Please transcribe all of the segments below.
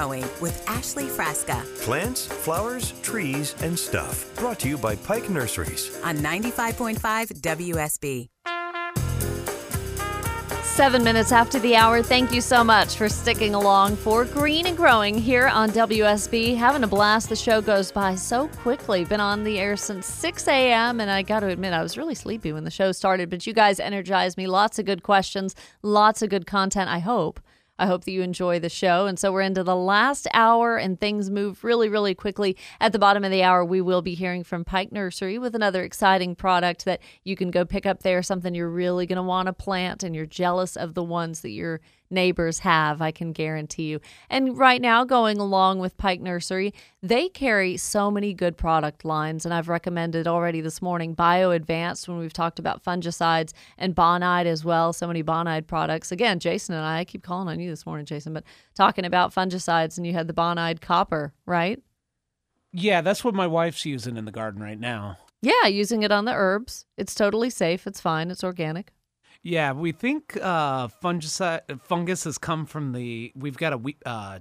It's Green and Growing with Ashley Frasca Plants, flowers, trees, and stuff. Brought to you by Pike Nurseries. on 95.5 WSB. Seven minutes after the hour. Thank you so much for sticking along for Green and Growing here on WSB. Having a blast. The show goes by so quickly. Been on the air since 6 a.m. And I got to admit, I was really sleepy when the show started, but you guys energized me. Lots of good questions, lots of good content, I hope. I hope that you enjoy the show. And so we're into the last hour and things move really, really quickly. At the bottom of the hour, we will be hearing from Pike Nursery with another exciting product that you can go pick up there, something you're really going to want to plant and you're jealous of the ones that your neighbors have, I can guarantee you. And right now, going along with Pike Nursery, they carry so many good product lines. And I've recommended already this morning Bio Advanced when we've talked about fungicides and Bonide as well. So many Bonide products. Again, Jason and I, I keep calling on you this morning, Jason, but talking about fungicides, and you had the Bonide Copper, right? Yeah, that's what my wife's using in the garden right now. Yeah, using it on the herbs. It's totally safe. It's fine. It's organic. Yeah, we think uh, fungicide fungus has come from the. We've got a uh,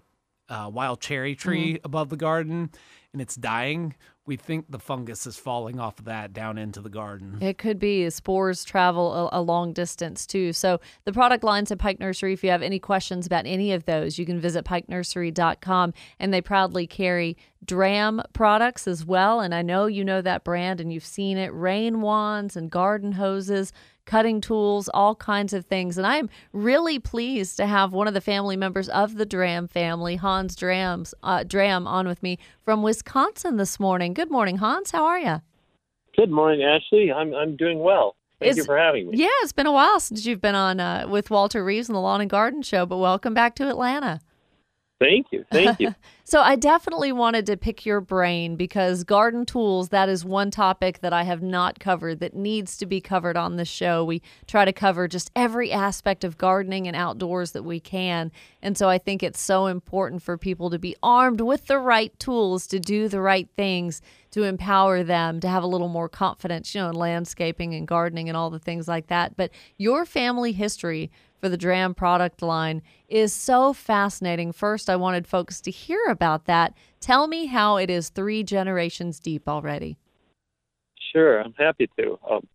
uh, wild cherry tree above the garden, and it's dying. We think the fungus is falling off of that down into the garden. It could be. Spores travel a, a long distance too. So the product lines at Pike Nursery, if you have any questions about any of those, you can visit pikenursery.com and they proudly carry Dramm products as well. And I know you know that brand and you've seen it. Rain wands and garden hoses, cutting tools, all kinds of things. And I'm really pleased to have one of the family members of the Dramm family, Hans Dramms, uh, Dramm, on with me from Wisconsin this morning. Good morning, Hans. How are you? Good morning, Ashley. I'm I'm doing well. Thank you for having me. Yeah, it's been a while since you've been on uh, with Walter Reeves in the Lawn and Garden Show, but welcome back to Atlanta. Thank you. Thank you. So I definitely wanted to pick your brain because garden tools, that is one topic that I have not covered that needs to be covered on the show. We try to cover just every aspect of gardening and outdoors that we can. And so I think it's so important for people to be armed with the right tools to do the right things, to empower them, to have a little more confidence, you know, in landscaping and gardening and all the things like that. But your family history for the Dramm product line is so fascinating. First, I wanted folks to hear about that. Tell me how it is three generations deep already. Sure, I'm happy to. Um,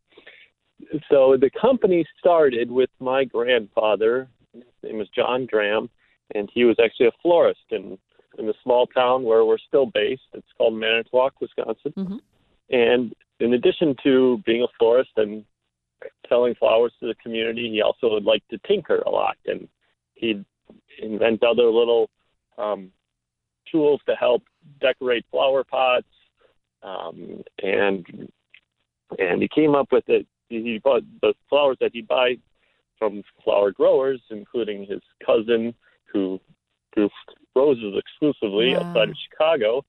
so the company started with my grandfather. His name was John Dramm, and he was actually a florist in in the small town where we're still based. It's called Manitowoc, Wisconsin. Mhm. And in addition to being a florist and selling flowers to the community, he also would like to tinker a lot, and he'd invent other little um, tools to help decorate flower pots. Um, and and he came up with it. He bought the flowers that he'd buy from flower growers, including his cousin who grew roses exclusively Wow. outside of Chicago.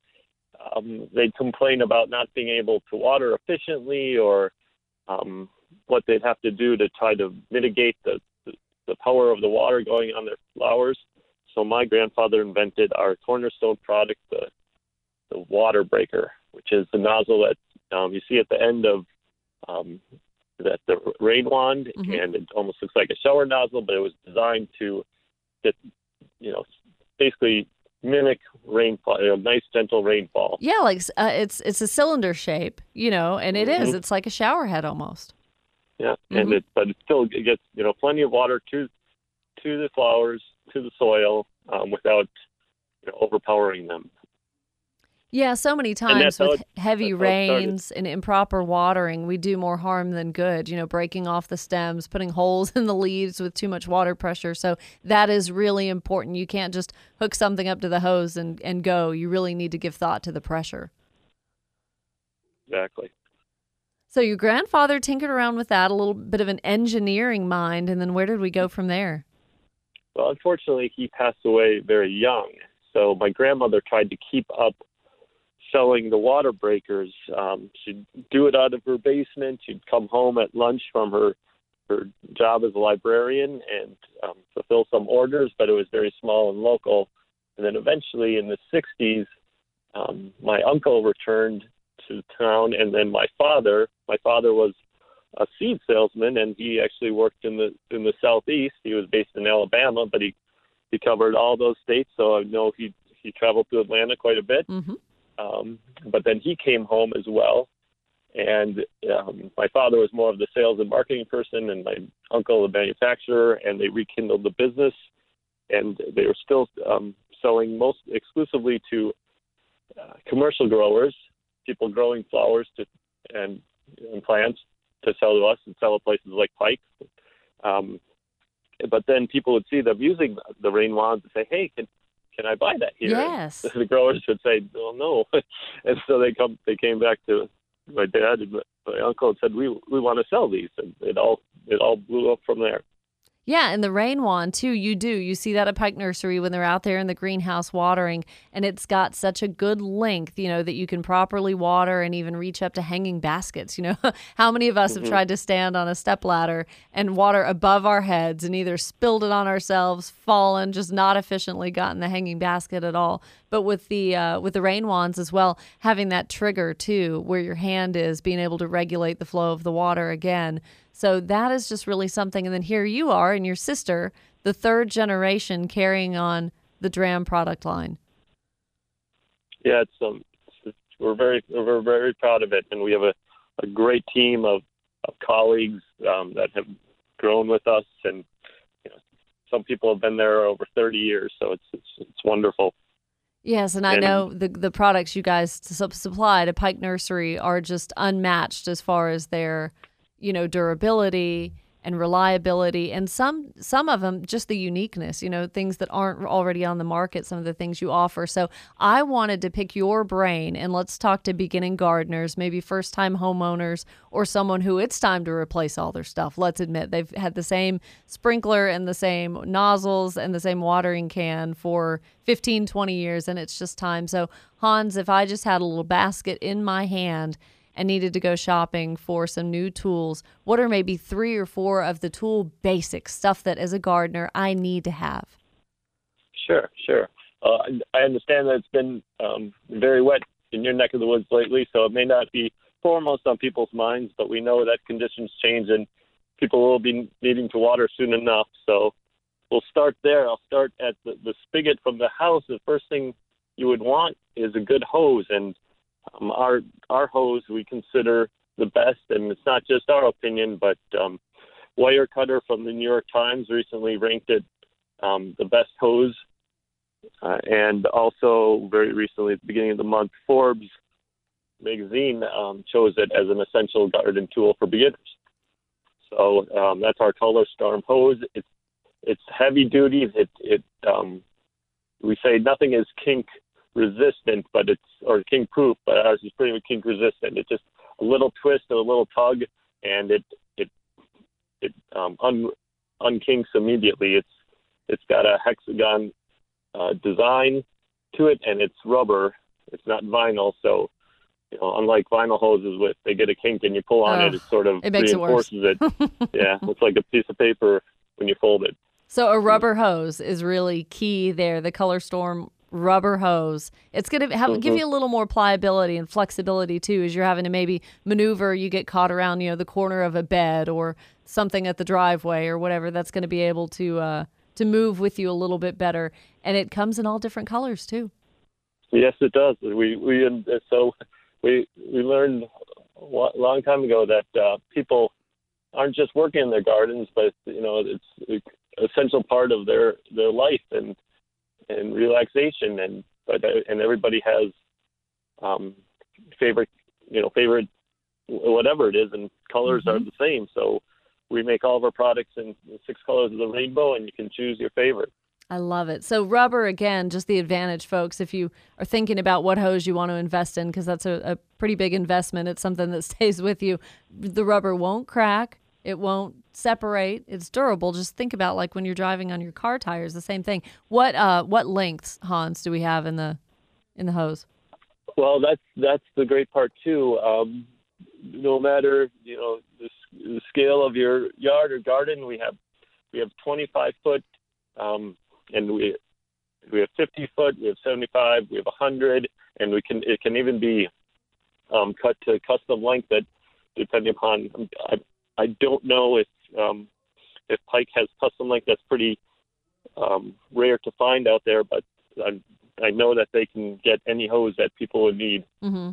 Um, they'd complain about not being able to water efficiently or um, what they'd have to do to try to mitigate the, the, the power of the water going on their flowers. So my grandfather invented our cornerstone product, the the water breaker, which is the nozzle that um, you see at the end of um, that the rain wand, Mhm. and it almost looks like a shower nozzle, but it was designed to get, you know, basically mimic rainfall, you know, nice gentle rainfall. Yeah, like uh, it's it's a cylinder shape, you know, and it is. Mhm. It's like a shower head almost. Yeah, and Mhm. it but it still gets you know plenty of water to to the flowers to the soil um, without you know, overpowering them. Yeah, so many times with it- heavy that's how it started. rains and improper watering, we do more harm than good, you know, breaking off the stems, putting holes in the leaves with too much water pressure. So that is really important. You can't just hook something up to the hose and, and go. You really need to give thought to the pressure. Exactly. So your grandfather tinkered around with that, a little bit of an engineering mind, and then where did we go from there? Well, unfortunately, he passed away very young. So my grandmother tried to keep up selling the water breakers. Um, she'd do it out of her basement. She'd come home at lunch from her her job as a librarian and um, fulfill some orders, but it was very small and local. And then eventually, in the '60s, um, my uncle returned to town, and then my father. My father was a seed salesman, and he actually worked in the in the southeast. He was based in Alabama, but he he covered all those states, so I know he he traveled to Atlanta quite a bit. hmm Um, but then he came home as well, and um, my father was more of the sales and marketing person, and my uncle the manufacturer, and they rekindled the business, and they were still um, selling most exclusively to uh, commercial growers, people growing flowers to and, and plants to sell to us and sell at places like Pike. Um, but then people would see them using the rain wands and say, "Hey, can can I buy that here?" Yes. And the growers would say, "Well, no," and so they come they came back to my dad and my uncle and said, "We we want to sell these," and it all it all blew up from there. Yeah, and the rain wand too. You do. You see that at Pike Nursery when they're out there in the greenhouse watering, and it's got such a good length, you know, that you can properly water and even reach up to hanging baskets. You know, how many of us have tried to stand on a step ladder and water above our heads and either spilled it on ourselves, fallen, just not efficiently gotten the hanging basket at all. But with the uh, with the rain wands as well, having that trigger too, where your hand is, being able to regulate the flow of the water again. So that is just really something. And then here you are and your sister, the third generation carrying on the Dramm product line. Yeah, it's um, it's, we're very we're very proud of it, and we have a, a great team of, of colleagues um, that have grown with us, and you know, some people have been there over 30 years, so it's it's, it's wonderful. Yes, and I know the the products you guys supply to Pike Nursery are just unmatched as far as their, you know, durability and reliability, and some some of them just the uniqueness. You know, things that aren't already on the market. Some of the things you offer. So I wanted to pick your brain, and let's talk to beginning gardeners, maybe first time homeowners, or someone who it's time to replace all their stuff. Let's admit they've had the same sprinkler and the same nozzles and the same watering can for 15, 20 years, and it's just time. So, Hans, if I just had a little basket in my hand and needed to go shopping for some new tools, what are maybe three or four of the tool basics, stuff that as a gardener I need to have? Sure, sure. Uh, I understand that it's been um, very wet in your neck of the woods lately, so it may not be foremost on people's minds, but we know that conditions change and people will be needing to water soon enough. So we'll start there. I'll start at the, the spigot from the house. The first thing you would want is a good hose, and um, our our hose we consider the best, and it's not just our opinion, but um, Wirecutter from the New York Times recently ranked it um, the best hose uh, and also, very recently, at the beginning of the month, Forbes magazine um, chose it as an essential garden tool for beginners. So um, that's our Color Storm hose. It's it's heavy duty. It it um, we say nothing is kink resistant, but it's or kink proof, but ours is pretty much kink resistant. It's just a little twist and a little tug, and it it it um, un unkinks immediately. It's it's got a hexagon uh, design to it, and it's rubber. It's not vinyl, so you know, unlike vinyl hoses, with they get a kink and you pull on Ugh, it, it sort of it makes it reinforces it. yeah, it's like a piece of paper when you fold it. So a rubber hose is really key there. The Color Storm rubber hose. It's going to have give you a little more pliability and flexibility too as you're having to maybe maneuver, you get caught around, you know, the corner of a bed or something at the driveway or whatever. That's going to be able to uh to move with you a little bit better and it comes in all different colors too. Yes, it does. We we and so we we learned a long time ago that uh, people aren't just working in their gardens, but you know it's an essential part of their their life and and relaxation and but and everybody has um, favorite you know favorite whatever it is and colors are the same. So we make all of our products in six colors of the rainbow, and you can choose your favorite. I love it. So rubber again, just the advantage, folks. If you are thinking about what hose you want to invest in, because that's a, a pretty big investment. It's something that stays with you. The rubber won't crack. It won't separate. It's durable. Just think about like when you're driving on your car tires. The same thing. What uh what lengths, Hans, do we have in the in the hose? Well, that's that's the great part too. Um, no matter you know the, the scale of your yard or garden, we have we have 25 foot, um, and we we have 50 foot, we have 75, we have 100, and we can it can even be um, cut to custom length that depending upon I, I don't know if um, if Pike has custom length that's pretty um, rare to find out there, but I, I know that they can get any hose that people would need. Mm-hmm.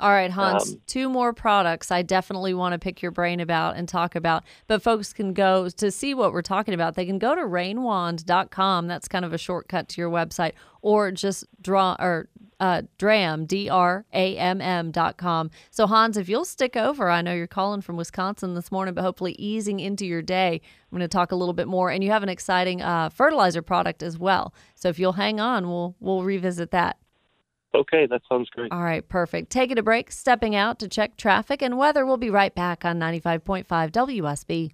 All right, Hans, Um, two more products I definitely want to pick your brain about and talk about. But folks can go to see what we're talking about. They can go to rainwand.com. That's kind of a shortcut to your website, or just draw or uh, dramm, D R A M M dot com. So, Hans, if you'll stick over, I know you're calling from Wisconsin this morning, but hopefully easing into your day, I'm going to talk a little bit more. And you have an exciting uh, fertilizer product as well. So, if you'll hang on, we'll we'll revisit that. Okay, that sounds great. All right, perfect. Taking a break, stepping out to check traffic and weather. We'll be right back on 95.5 WSB.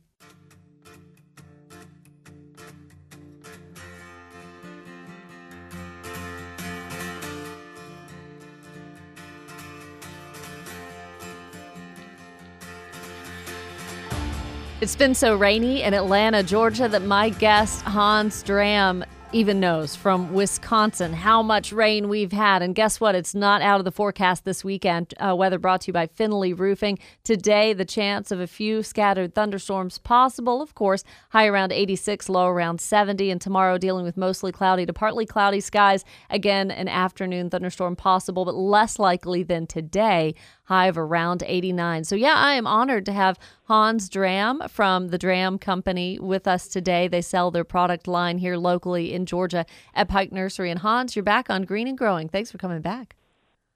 It's been so rainy in Atlanta, Georgia, that my guest, Hans Dramm, even knows from Wisconsin how much rain we've had. And guess what? It's not out of the forecast this weekend. Uh, weather brought to you by Finley Roofing. Today, the chance of a few scattered thunderstorms possible. Of course, high around 86, low around 70. And tomorrow, dealing with mostly cloudy to partly cloudy skies. Again, an afternoon thunderstorm possible, but less likely than today high of around 89. So, yeah, I am honored to have Hans Dramm from the Dramm Company with us today. They sell their product line here locally in Georgia at Pike Nursery. And Hans, you're back on Green and Growing. Thanks for coming back.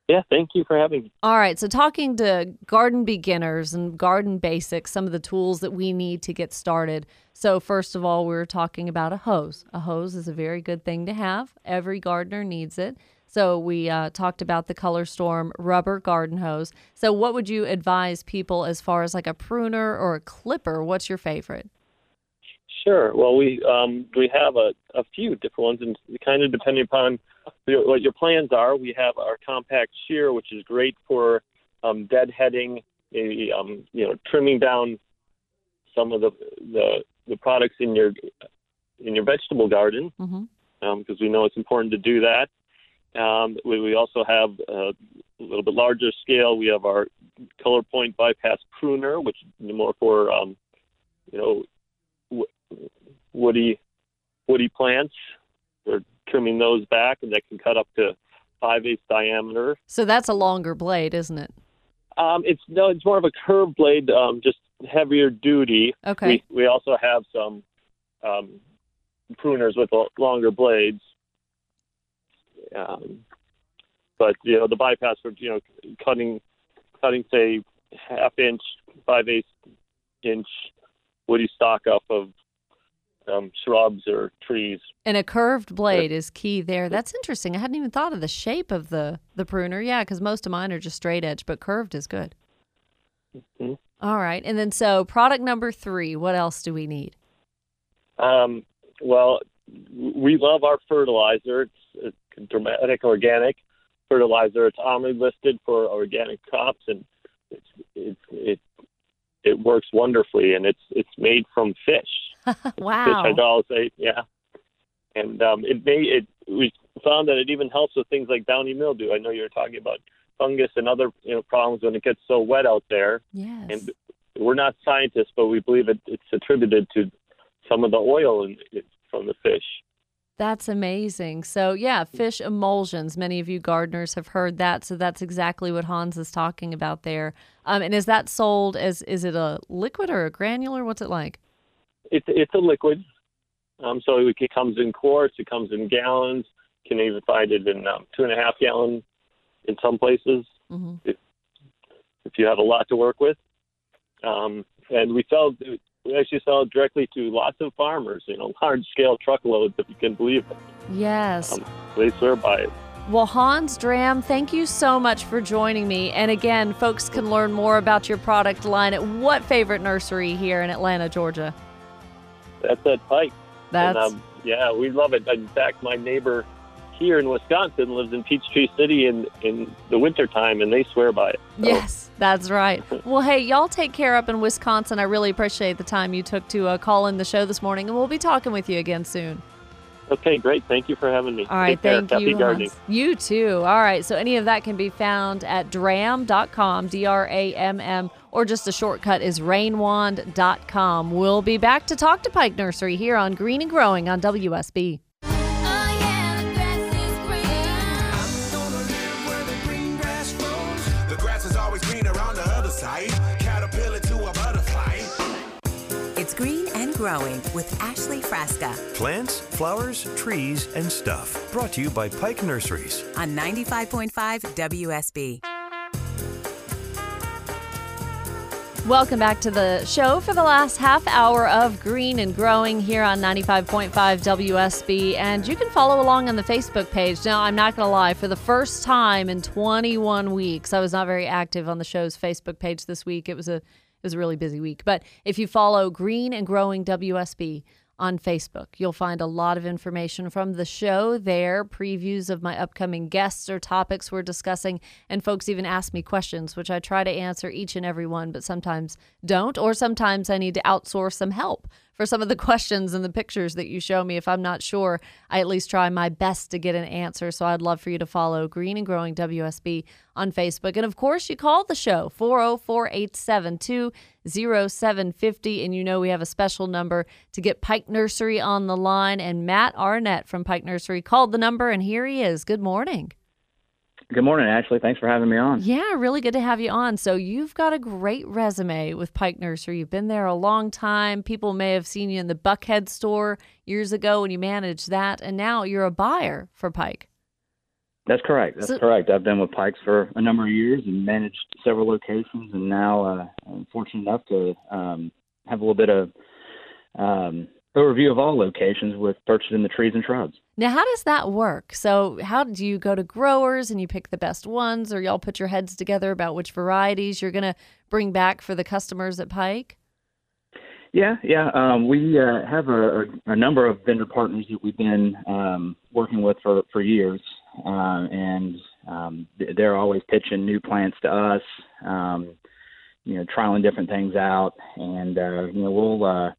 Yeah, thank you for having me. All right, so talking to garden beginners and garden basics, some of the tools that we need to get started. So, first of all, we we're talking about a hose. A hose is a very good thing to have, every gardener needs it. So, we uh, talked about the Color Storm rubber garden hose. So, what would you advise people as far as like a pruner or a clipper? What's your favorite? Sure. Well, we um, we have a, a few different ones, and kind of depending upon your, what your plans are. We have our compact shear, which is great for um, deadheading, maybe um, you know trimming down some of the, the the products in your in your vegetable garden, Mm-hmm. because we know it's important to do that. Um, we, we also have uh, a little bit larger scale. We have our color point bypass pruner, which is more for um, you know w- woody woody plants. We're trimming those back, and that can cut up to five eighths diameter. So, that's a longer blade, isn't it? Um, it's no, it's more of a curved blade, um, just heavier duty. Okay. We we also have some um, pruners with longer blades. Um, but you know the bypass for you know cutting cutting say half inch, five eighths inch woody stock off of um, shrubs or trees. And a curved blade is key there. That's interesting. I hadn't even thought of the shape of the the pruner. Yeah, because most of mine are just straight edge, but curved is good. Mhm. All right, and then so product number three. What else do we need? Um, well, we love our fertilizer. It's dramatic organic fertilizer. It's OMRI listed for organic crops, and it's, it's it it works wonderfully. And it's it's made from fish, wow! fish hydrolysate. Yeah, and um, it may it we found that it even helps with things like downy mildew. I know you were talking about fungus and other you know problems when it gets so wet out there. Yes. And we're not scientists, but we believe it, it's attributed to some of the oil in, it, from the fish. That's amazing. So, yeah, fish emulsions. Many of you gardeners have heard that. So, that's exactly what Hans is talking about there. Um, and is that sold as, is it a liquid or a granular? What's it like? It's it's a liquid, um, so it comes in quarts, it comes in gallons. You can even find it in um, two and a half gallon in some places hmm if if you have a lot to work with. Um, and we sell we actually sell it directly to lots of farmers. You know, large scale truckloads, if you can believe it. Yes. Um, they swear by it. Well, Hans Dramm, thank you so much for joining me. And again, folks can learn more about your product line at what favorite nursery here in Atlanta, Georgia? That's at Pike. That's And, um, yeah, we love it. In fact, my neighbor here in Wisconsin lives in Peachtree City in in the wintertime, and they swear by it. So, yes, that's right. Well, hey, y'all take care up in Wisconsin. I really appreciate the time you took to uh, call in the show this morning, and we'll be talking with you again soon. Okay, great. Thank you for having me. All right, thank Happy you. gardening. You too. All right, so any of that can be found at dramm.com, D R A M M, or just a shortcut is rainwand.com. We'll be back to talk to Pike Nursery here on Green and Growing on WSB. Growing with Ashley Frasca Plants, flowers, trees, and stuff. Brought to you by Pike Nurseries. on 95.5 WSB. Welcome back to the show for the last half hour of Green and Growing here on 95.5 WSB. And you can follow along on the Facebook page. Now, I'm not going to lie, for the first time in 21 weeks, I was not very active on the show's Facebook page this week. It was a it was a really busy week. But if you follow Green and Growing WSB on Facebook, you'll find a lot of information from the show there, previews of my upcoming guests or topics we're discussing, and folks even ask me questions, which I try to answer each and every one, but sometimes don't, or sometimes I need to outsource some help for some of the questions and the pictures that you show me. If I'm not sure, I at least try my best to get an answer. So I'd love for you to follow Green and Growing WSB on Facebook. And of course, you call the show 404 872 0750. And you know we have a special number to get Pike Nursery on the line. And Matt Arnett from Pike Nursery called the number, and here he is. Good morning. Good morning, Ashley. Thanks for having me on. Yeah, really good to have you on. So, you've got a great resume with Pike Nursery. You've been there a long time. People may have seen you in the Buckhead store years ago when you managed that, and now you're a buyer for Pike. That's correct. That's So- correct. I've been with Pikes for a number of years and managed several locations, and now uh, I'm fortunate enough to um, have a little bit of um, overview of all locations with purchasing the trees and shrubs. Now, how does that work? So, how do you go to growers and you pick the best ones, or y'all put your heads together about which varieties you're going to bring back for the customers at Pike? Yeah, yeah. Um, we uh, have a, a number of vendor partners that we've been um, working with for, for years, uh, and um, they're always pitching new plants to us. Um, you know, trialing different things out, and uh, you know, we'll uh,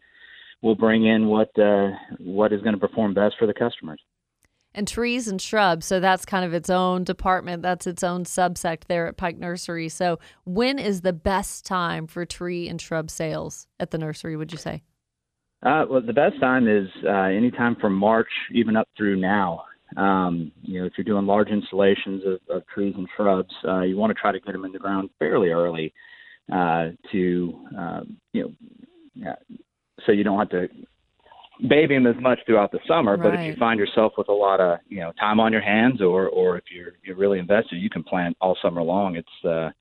we'll bring in what uh, what is going to perform best for the customers. And trees and shrubs. So that's kind of its own department. That's its own subsect there at Pike Nursery. So when is the best time for tree and shrub sales at the nursery? Would you say? Uh, well, the best time is uh, anytime from March, even up through now. Um, you know, if you're doing large installations of, of trees and shrubs, uh, you want to try to get them in the ground fairly early uh, to, uh, you know, so you don't have to baby them as much throughout the summer. But if you find yourself with a lot of, you know, time on your hands, or or if you're you're really invested, you can plant all summer long. It's uh,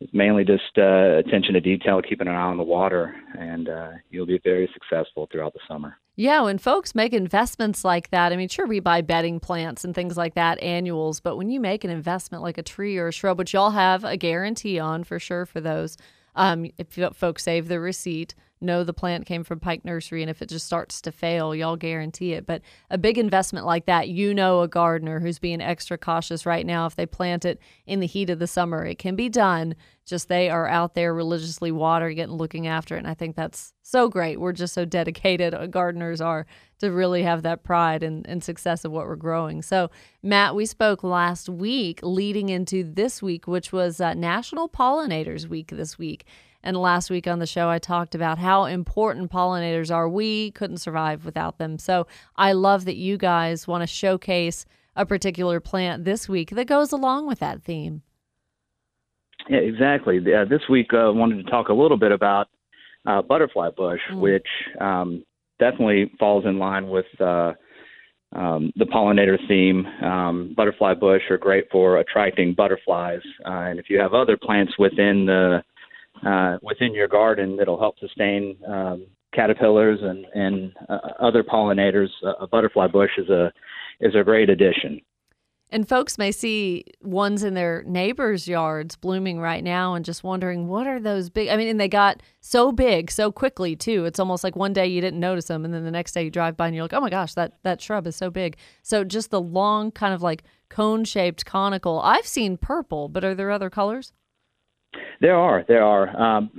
it's mainly just uh, attention to detail, keeping an eye on the water, and uh, you'll be very successful throughout the summer. Yeah, when folks make investments like that, I mean, sure, we buy bedding plants and things like that, annuals, but when you make an investment like a tree or a shrub, which y'all have a guarantee on for sure for those, um, if folks save the receipt, know the plant came from Pike Nursery, and if it just starts to fail, y'all guarantee it. But a big investment like that, you know, a gardener who's being extra cautious right now, if they plant it in the heat of the summer, it can be done. Just they are out there religiously watering it and looking after it. And I think that's so great. We're just so dedicated, uh, gardeners are, to really have that pride and, and success of what we're growing. So, Matt, we spoke last week leading into this week, which was uh, National Pollinators Week this week. And last week on the show, I talked about how important pollinators are. We couldn't survive without them. So I love that you guys want to showcase a particular plant this week that goes along with that theme. Yeah, exactly. Uh, this week, I uh, wanted to talk a little bit about uh, butterfly bush, Mm. which um, definitely falls in line with uh, um, the pollinator theme. Um, butterfly bush are great for attracting butterflies, uh, and if you have other plants within the uh, within your garden that'll help sustain um, caterpillars and and uh, other pollinators, uh, a butterfly bush is a is a great addition. And folks may see ones in their neighbors' yards blooming right now and just wondering, what are those big? I mean, and they got so big so quickly, too. It's almost like one day you didn't notice them, and then the next day you drive by and you're like, oh my gosh, that, that shrub is so big. So just the long, kind of like cone shaped conical. I've seen purple, but are there other colors? There are, there are um,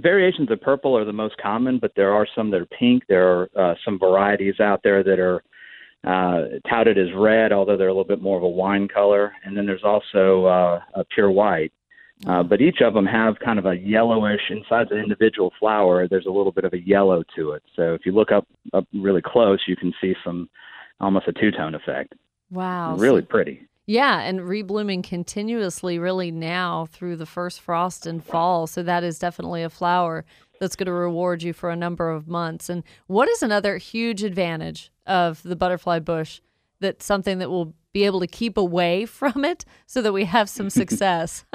variations of purple are the most common, but there are some that are pink. There are uh, some varieties out there that are uh, touted as red, although they're a little bit more of a wine color. And then there's also uh, a pure white. Uh, but each of them have kind of a yellowish inside the individual flower. There's a little bit of a yellow to it. So if you look up up really close, you can see some almost a two tone effect. Wow. Really pretty. Yeah, and reblooming continuously really now through the first frost and fall. So that is definitely a flower that's going to reward you for a number of months. And what is another huge advantage of the butterfly bush that's something that we'll be able to keep away from it so that we have some success?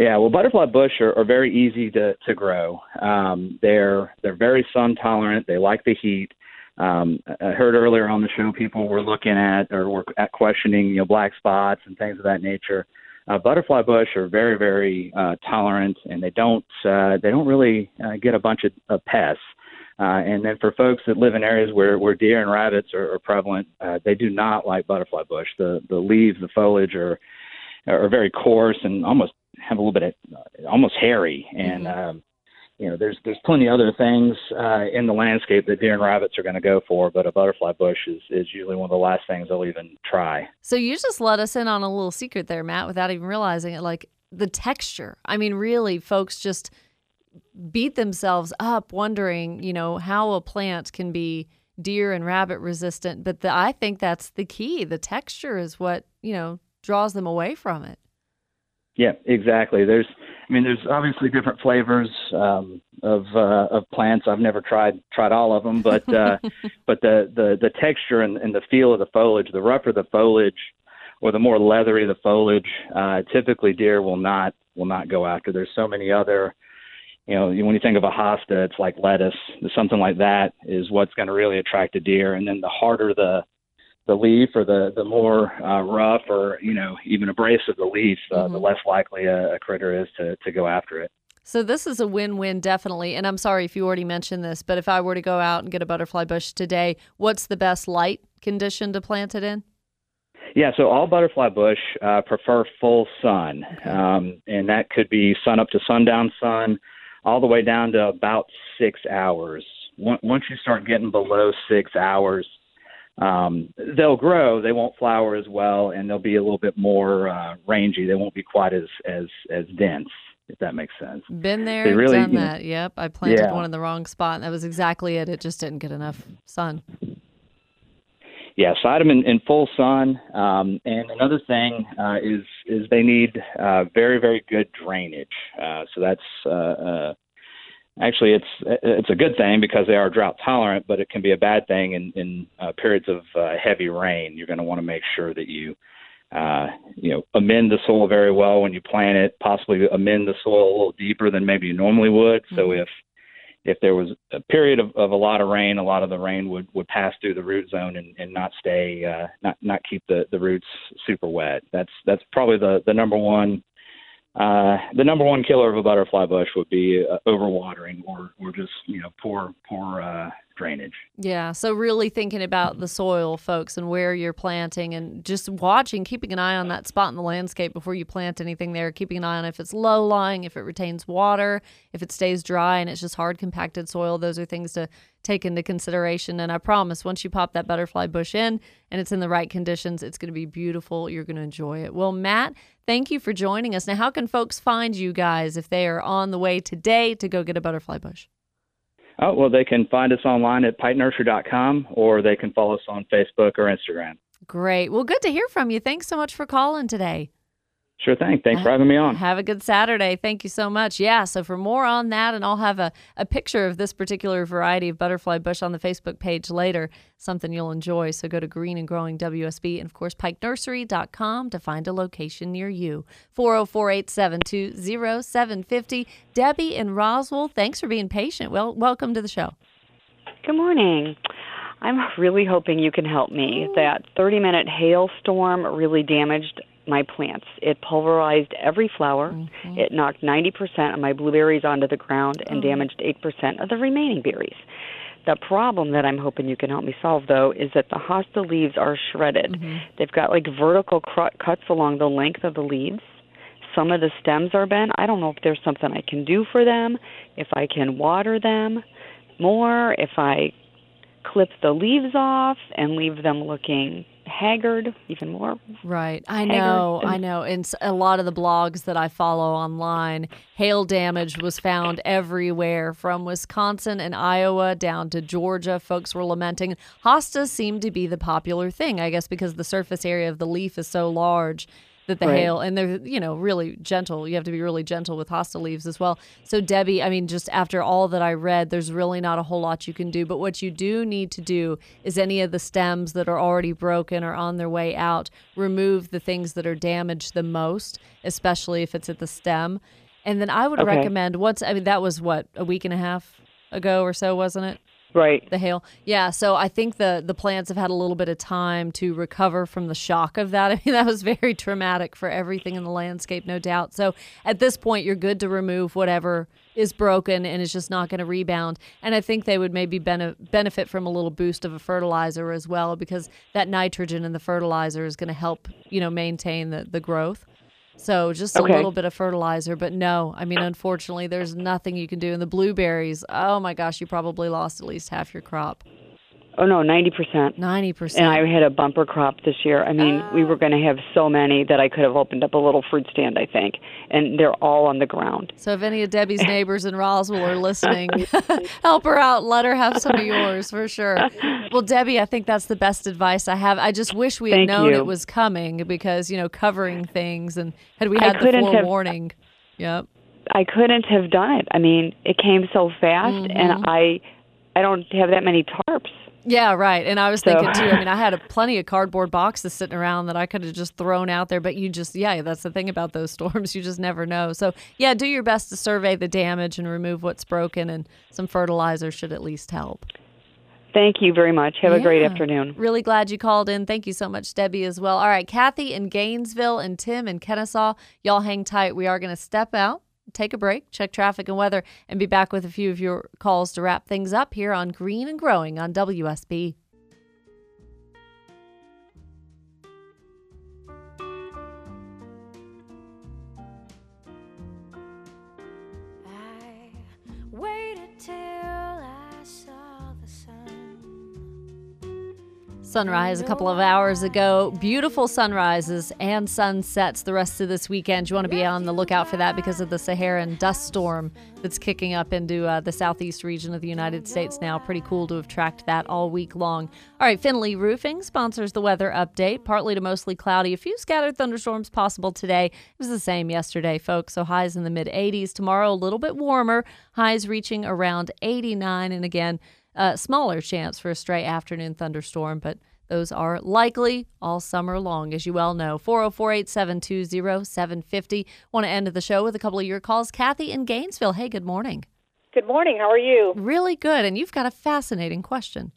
Yeah, well, butterfly bush are, are very easy to to grow. Um, they're they're very sun tolerant. They like the heat. Um, I heard earlier on the show people were looking at or were at questioning you know black spots and things of that nature. Uh, butterfly bush are very very uh, tolerant and they don't uh, they don't really uh, get a bunch of, of pests. Uh, and then for folks that live in areas where, where deer and rabbits are, are prevalent, uh, they do not like butterfly bush. The the leaves, the foliage are are very coarse and almost have a little bit of uh, almost hairy and Mm-hmm. um you know there's there's plenty of other things uh in the landscape that deer and rabbits are going to go for but a butterfly bush is is usually one of the last things they'll even try So you just let us in on a little secret there, Matt, without even realizing it. Like the texture. I mean, really, folks just beat themselves up wondering, you know, how a plant can be deer and rabbit resistant. But the, I think that's the key. The texture is what you know draws them away from it. yeah exactly there's i mean there's obviously different flavors um of uh of plants i've never tried tried all of them but uh but the the the texture and, and the feel of the foliage the rougher the foliage or the more leathery the foliage uh typically deer will not will not go after there's so many other you know, when you think of a hosta, it's like lettuce. Something like that is what's going to really attract a deer. And then the harder the the leaf, or the the more uh, rough, or you know, even abrasive the leaf, uh, the less likely a, a critter is to to go after it. So this is a win-win, definitely. And I'm sorry if you already mentioned this, but if I were to go out and get a butterfly bush today, what's the best light condition to plant it in? Yeah, so all butterfly bush uh, prefer full sun, um, and that could be sun up to sundown sun, all the way down to about six hours. Once you start getting below six hours, um, they'll grow. They won't flower as well, and they'll be a little bit more uh, rangy. They won't be quite as as as dense, if that makes sense. Been there, They really- done you know- that. Yep, I planted Yeah. one in the wrong spot. And that was exactly it. It just didn't get enough sun. Yeah, side them in, in full sun. Um, and another thing uh, is is they need uh, very very good drainage. Uh, so that's uh, uh, actually it's it's a good thing because they are drought tolerant, but it can be a bad thing in in uh, periods of uh, heavy rain. You're going to want to make sure that you uh, you know amend the soil very well when you plant it. Possibly amend the soil a little deeper than maybe you normally would. So if if there was a period of, of a lot of rain, a lot of the rain would, would pass through the root zone and, and not stay, uh, not not keep the, the roots super wet. That's that's probably the, the number one uh, the number one killer of a butterfly bush would be uh, overwatering or or just you know poor poor uh, drainage. Yeah. So really thinking about the soil, folks, and where you're planting and just watching, keeping an eye on that spot in the landscape before you plant anything there, keeping an eye on if it's low lying, if it retains water, if it stays dry and it's just hard compacted soil. Those are things to take into consideration. And I promise once you pop that butterfly bush in and it's in the right conditions, it's going to be beautiful. You're going to enjoy it. Well, Matt, thank you for joining us. Now, how can folks find you guys if they are on the way today to go get a butterfly bush? Oh well, they can find us online at pikenursery.com or they can follow us on Facebook or Instagram. Great. Well, good to hear from you. Thanks so much for calling today. Sure thing. Thanks for having me on. Have a good Saturday. Thank you so much. Yeah, so for more on that, and I'll have a, a picture of this particular variety of butterfly bush on the Facebook page later, something you'll enjoy. So go to Green and Growing WSB and, of course, pikenursery.com to find a location near you. 404 872 0750. Debbie in Roswell, thanks for being patient. Well, welcome to the show. Good morning. I'm really hoping you can help me. That 30 minute hailstorm really damaged my plants. It pulverized every flower. Mm-hmm. It knocked 90% of my blueberries onto the ground and oh. damaged 8% of the remaining berries. The problem that I'm hoping you can help me solve, though, is that the hosta leaves are shredded. Mm-hmm. They've got like vertical cr- cuts along the length of the leaves. Some of the stems are bent. I don't know if there's something I can do for them, if I can water them more, if I clip the leaves off and leave them looking haggard, even more. Right. I know. I know. In a lot of the blogs that I follow online, hail damage was found everywhere from Wisconsin and Iowa down to Georgia. Folks were lamenting. Hostas seem to be the popular thing, I guess, because the surface area of the leaf is so large that the Right. hail and they're you know really gentle. You have to be really gentle with hosta leaves as well. So debbie i mean just after all that i read there's really not a whole lot you can do. But what you do need to do is any of the stems that are already broken or on their way out remove the things that are damaged the most especially if it's at the stem. And then i would Okay. recommend once i mean that was what a week and a half ago or so wasn't it Right. the hail. Yeah, so I think the the plants have had a little bit of time to recover from the shock of that. I mean, that was very traumatic for everything in the landscape, no doubt. So at this point, you're good to remove whatever is broken and is just not going to rebound. And I think they would maybe bene- benefit from a little boost of a fertilizer as well because that nitrogen in the fertilizer is going to help, you know, maintain the the growth. So just a little bit of fertilizer, but no, I mean, unfortunately, there's nothing you can do. And the blueberries, oh my gosh, you probably lost at least half your crop, Oh no, ninety percent. Ninety percent. And. I had a bumper crop this year. I mean, we were going to have so many that I could have opened up a little fruit stand, I think. And they're all on the ground. So if any of Debbie's neighbors in Roswell are listening, help her out. Let her have some of yours for sure. Well, Debbie, I think that's the best advice I have. I just wish we had Thank known you. it was coming because you know covering things and had we I had the couldn't have- forewarning. Yep. I couldn't have done it. I mean, it came so fast, Mm-hmm. and I, I don't have that many tarps. Yeah, right. And I was So- thinking too. I mean, I had a, plenty of cardboard boxes sitting around that I could have just thrown out there. But you just, yeah, that's the thing about those storms. You just never know. So yeah, do your best to survey the damage and remove what's broken, and some fertilizer should at least help. Thank you very much. Have a great afternoon. Really glad you called in. Thank you so much, Debbie, as well. All right, Kathy in Gainesville and Tim in Kennesaw, y'all hang tight. We are going to step out, take a break, check traffic and weather, and be back with a few of your calls to wrap things up here on Green and Growing on WSB. Sunrise a couple of hours ago. Beautiful sunrises and sunsets the rest of this weekend. You want to be on the lookout for that because of the Saharan dust storm that's kicking up into uh, the southeast region of the United States now. Pretty cool to have tracked that all week long. All right, Finley Roofing sponsors the weather update. Partly to mostly cloudy. A few scattered thunderstorms possible today. It was the same yesterday, folks. So highs in the mid 80s. Tomorrow, a little bit warmer. Highs reaching around 89. And again, uh, smaller chance for a stray afternoon thunderstorm, but those are likely all summer long, as you well know. 404 872 0750. Want to end the show with a couple of your calls. Kathy in Gainesville. Hey, good morning. Good morning. How are you? Really good. And you've got a fascinating question.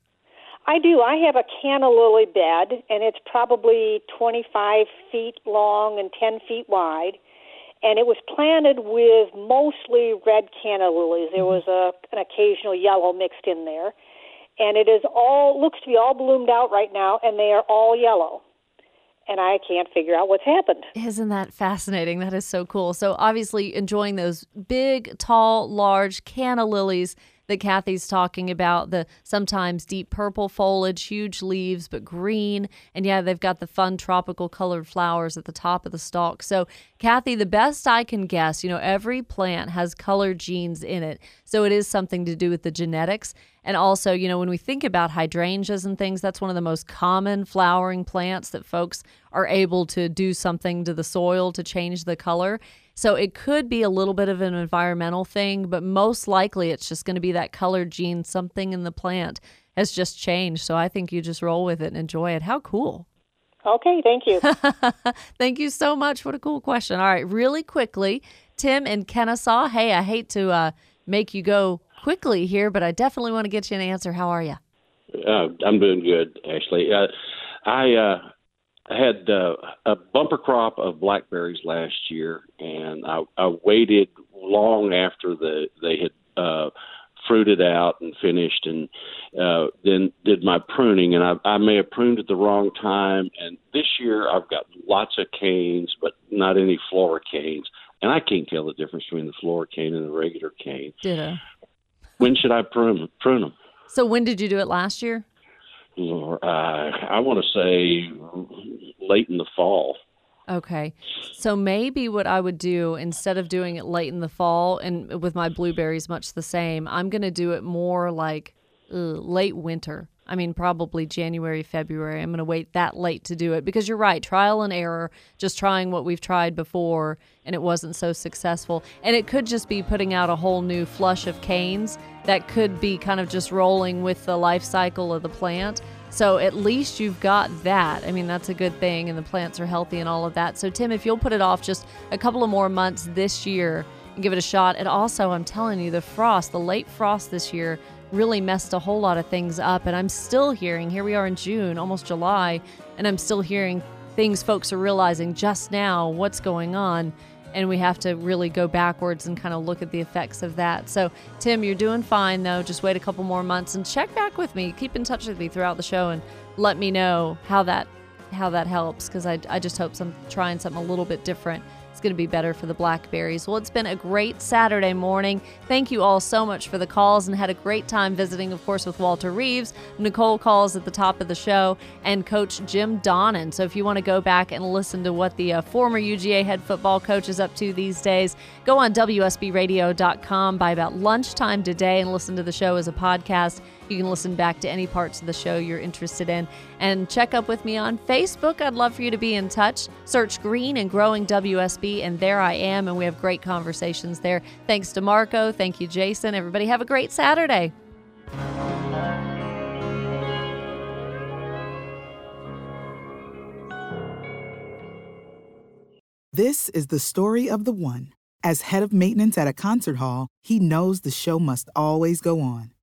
I do. I have a canna lily bed, and it's probably 25 feet long and 10 feet wide. And it was planted with mostly red canna lilies. There mm-hmm. was a, an occasional yellow mixed in there. And it is all, looks to be all bloomed out right now, and they are all yellow. And I can't figure out what's happened. Isn't that fascinating? That is so cool. So, obviously, enjoying those big, tall, large canna lilies that Kathy's talking about, the sometimes deep purple foliage, huge leaves, but green. And yeah, they've got the fun tropical colored flowers at the top of the stalk. So, Kathy, the best I can guess, you know, every plant has color genes in it. So, it is something to do with the genetics. And also, you know, when we think about hydrangeas and things, that's one of the most common flowering plants that folks are able to do something to the soil to change the color. So it could be a little bit of an environmental thing, but most likely it's just going to be that color gene. Something in the plant has just changed. So I think you just roll with it and enjoy it. How cool. Okay, thank you. Thank you so much. What a cool question. All right, really quickly, Tim in Kennesaw. Hey, I hate to uh, make you go quickly here, but I definitely want to get you an answer. How are you? Uh, I'm doing good, Ashley. Uh, I uh, had uh, a bumper crop of blackberries last year, and I, I waited long after the they had uh, fruited out and finished, and uh, then did my pruning. And I, I may have pruned at the wrong time. And this year I've got lots of canes, but not any floricanes, and I can't tell the difference between the floricane and the regular cane. Ditto. When should I prune prune them? So when did you do it last year? Uh, I want to say late in the fall. Okay. So maybe what I would do instead of doing it late in the fall and with my blueberries much the same, I'm going to do it more like uh, late winter. I mean, probably January, February. I'm going to wait that late to do it because you're right. Trial and error, just trying what we've tried before and it wasn't so successful. And it could just be putting out a whole new flush of canes that could be kind of just rolling with the life cycle of the plant. So at least you've got that. I mean, that's a good thing, and the plants are healthy and all of that. So, Tim, if you'll put it off just a couple of more months this year and give it a shot, and also, I'm telling you, the frost, the late frost this year, really messed a whole lot of things up. And I'm still hearing, here we are in June, almost July, and I'm still hearing things folks are realizing just now what's going on and we have to really go backwards and kind of look at the effects of that. So, Tim, you're doing fine though. Just wait a couple more months and check back with me. Keep in touch with me throughout the show and let me know how that how that helps because I, I just hope I'm trying something a little bit different going to be better for the blackberries. Well, it's been a great Saturday morning. Thank you all so much for the calls and had a great time visiting, of course, with Walter Reeves. Nicole calls at the top of the show and Coach Jim Donnan. So if you want to go back and listen to what the uh, former UGA head football coach is up to these days, go on WSBRadio.com by about lunchtime today and listen to the show as a podcast. You can listen back to any parts of the show you're interested in and check up with me on Facebook. I'd love for you to be in touch. Search Green and Growing WSB, and there I am, and we have great conversations there. Thanks to Marco. Thank you, Jason. Everybody, have a great Saturday. This is the story of the one. As head of maintenance at a concert hall, he knows the show must always go on.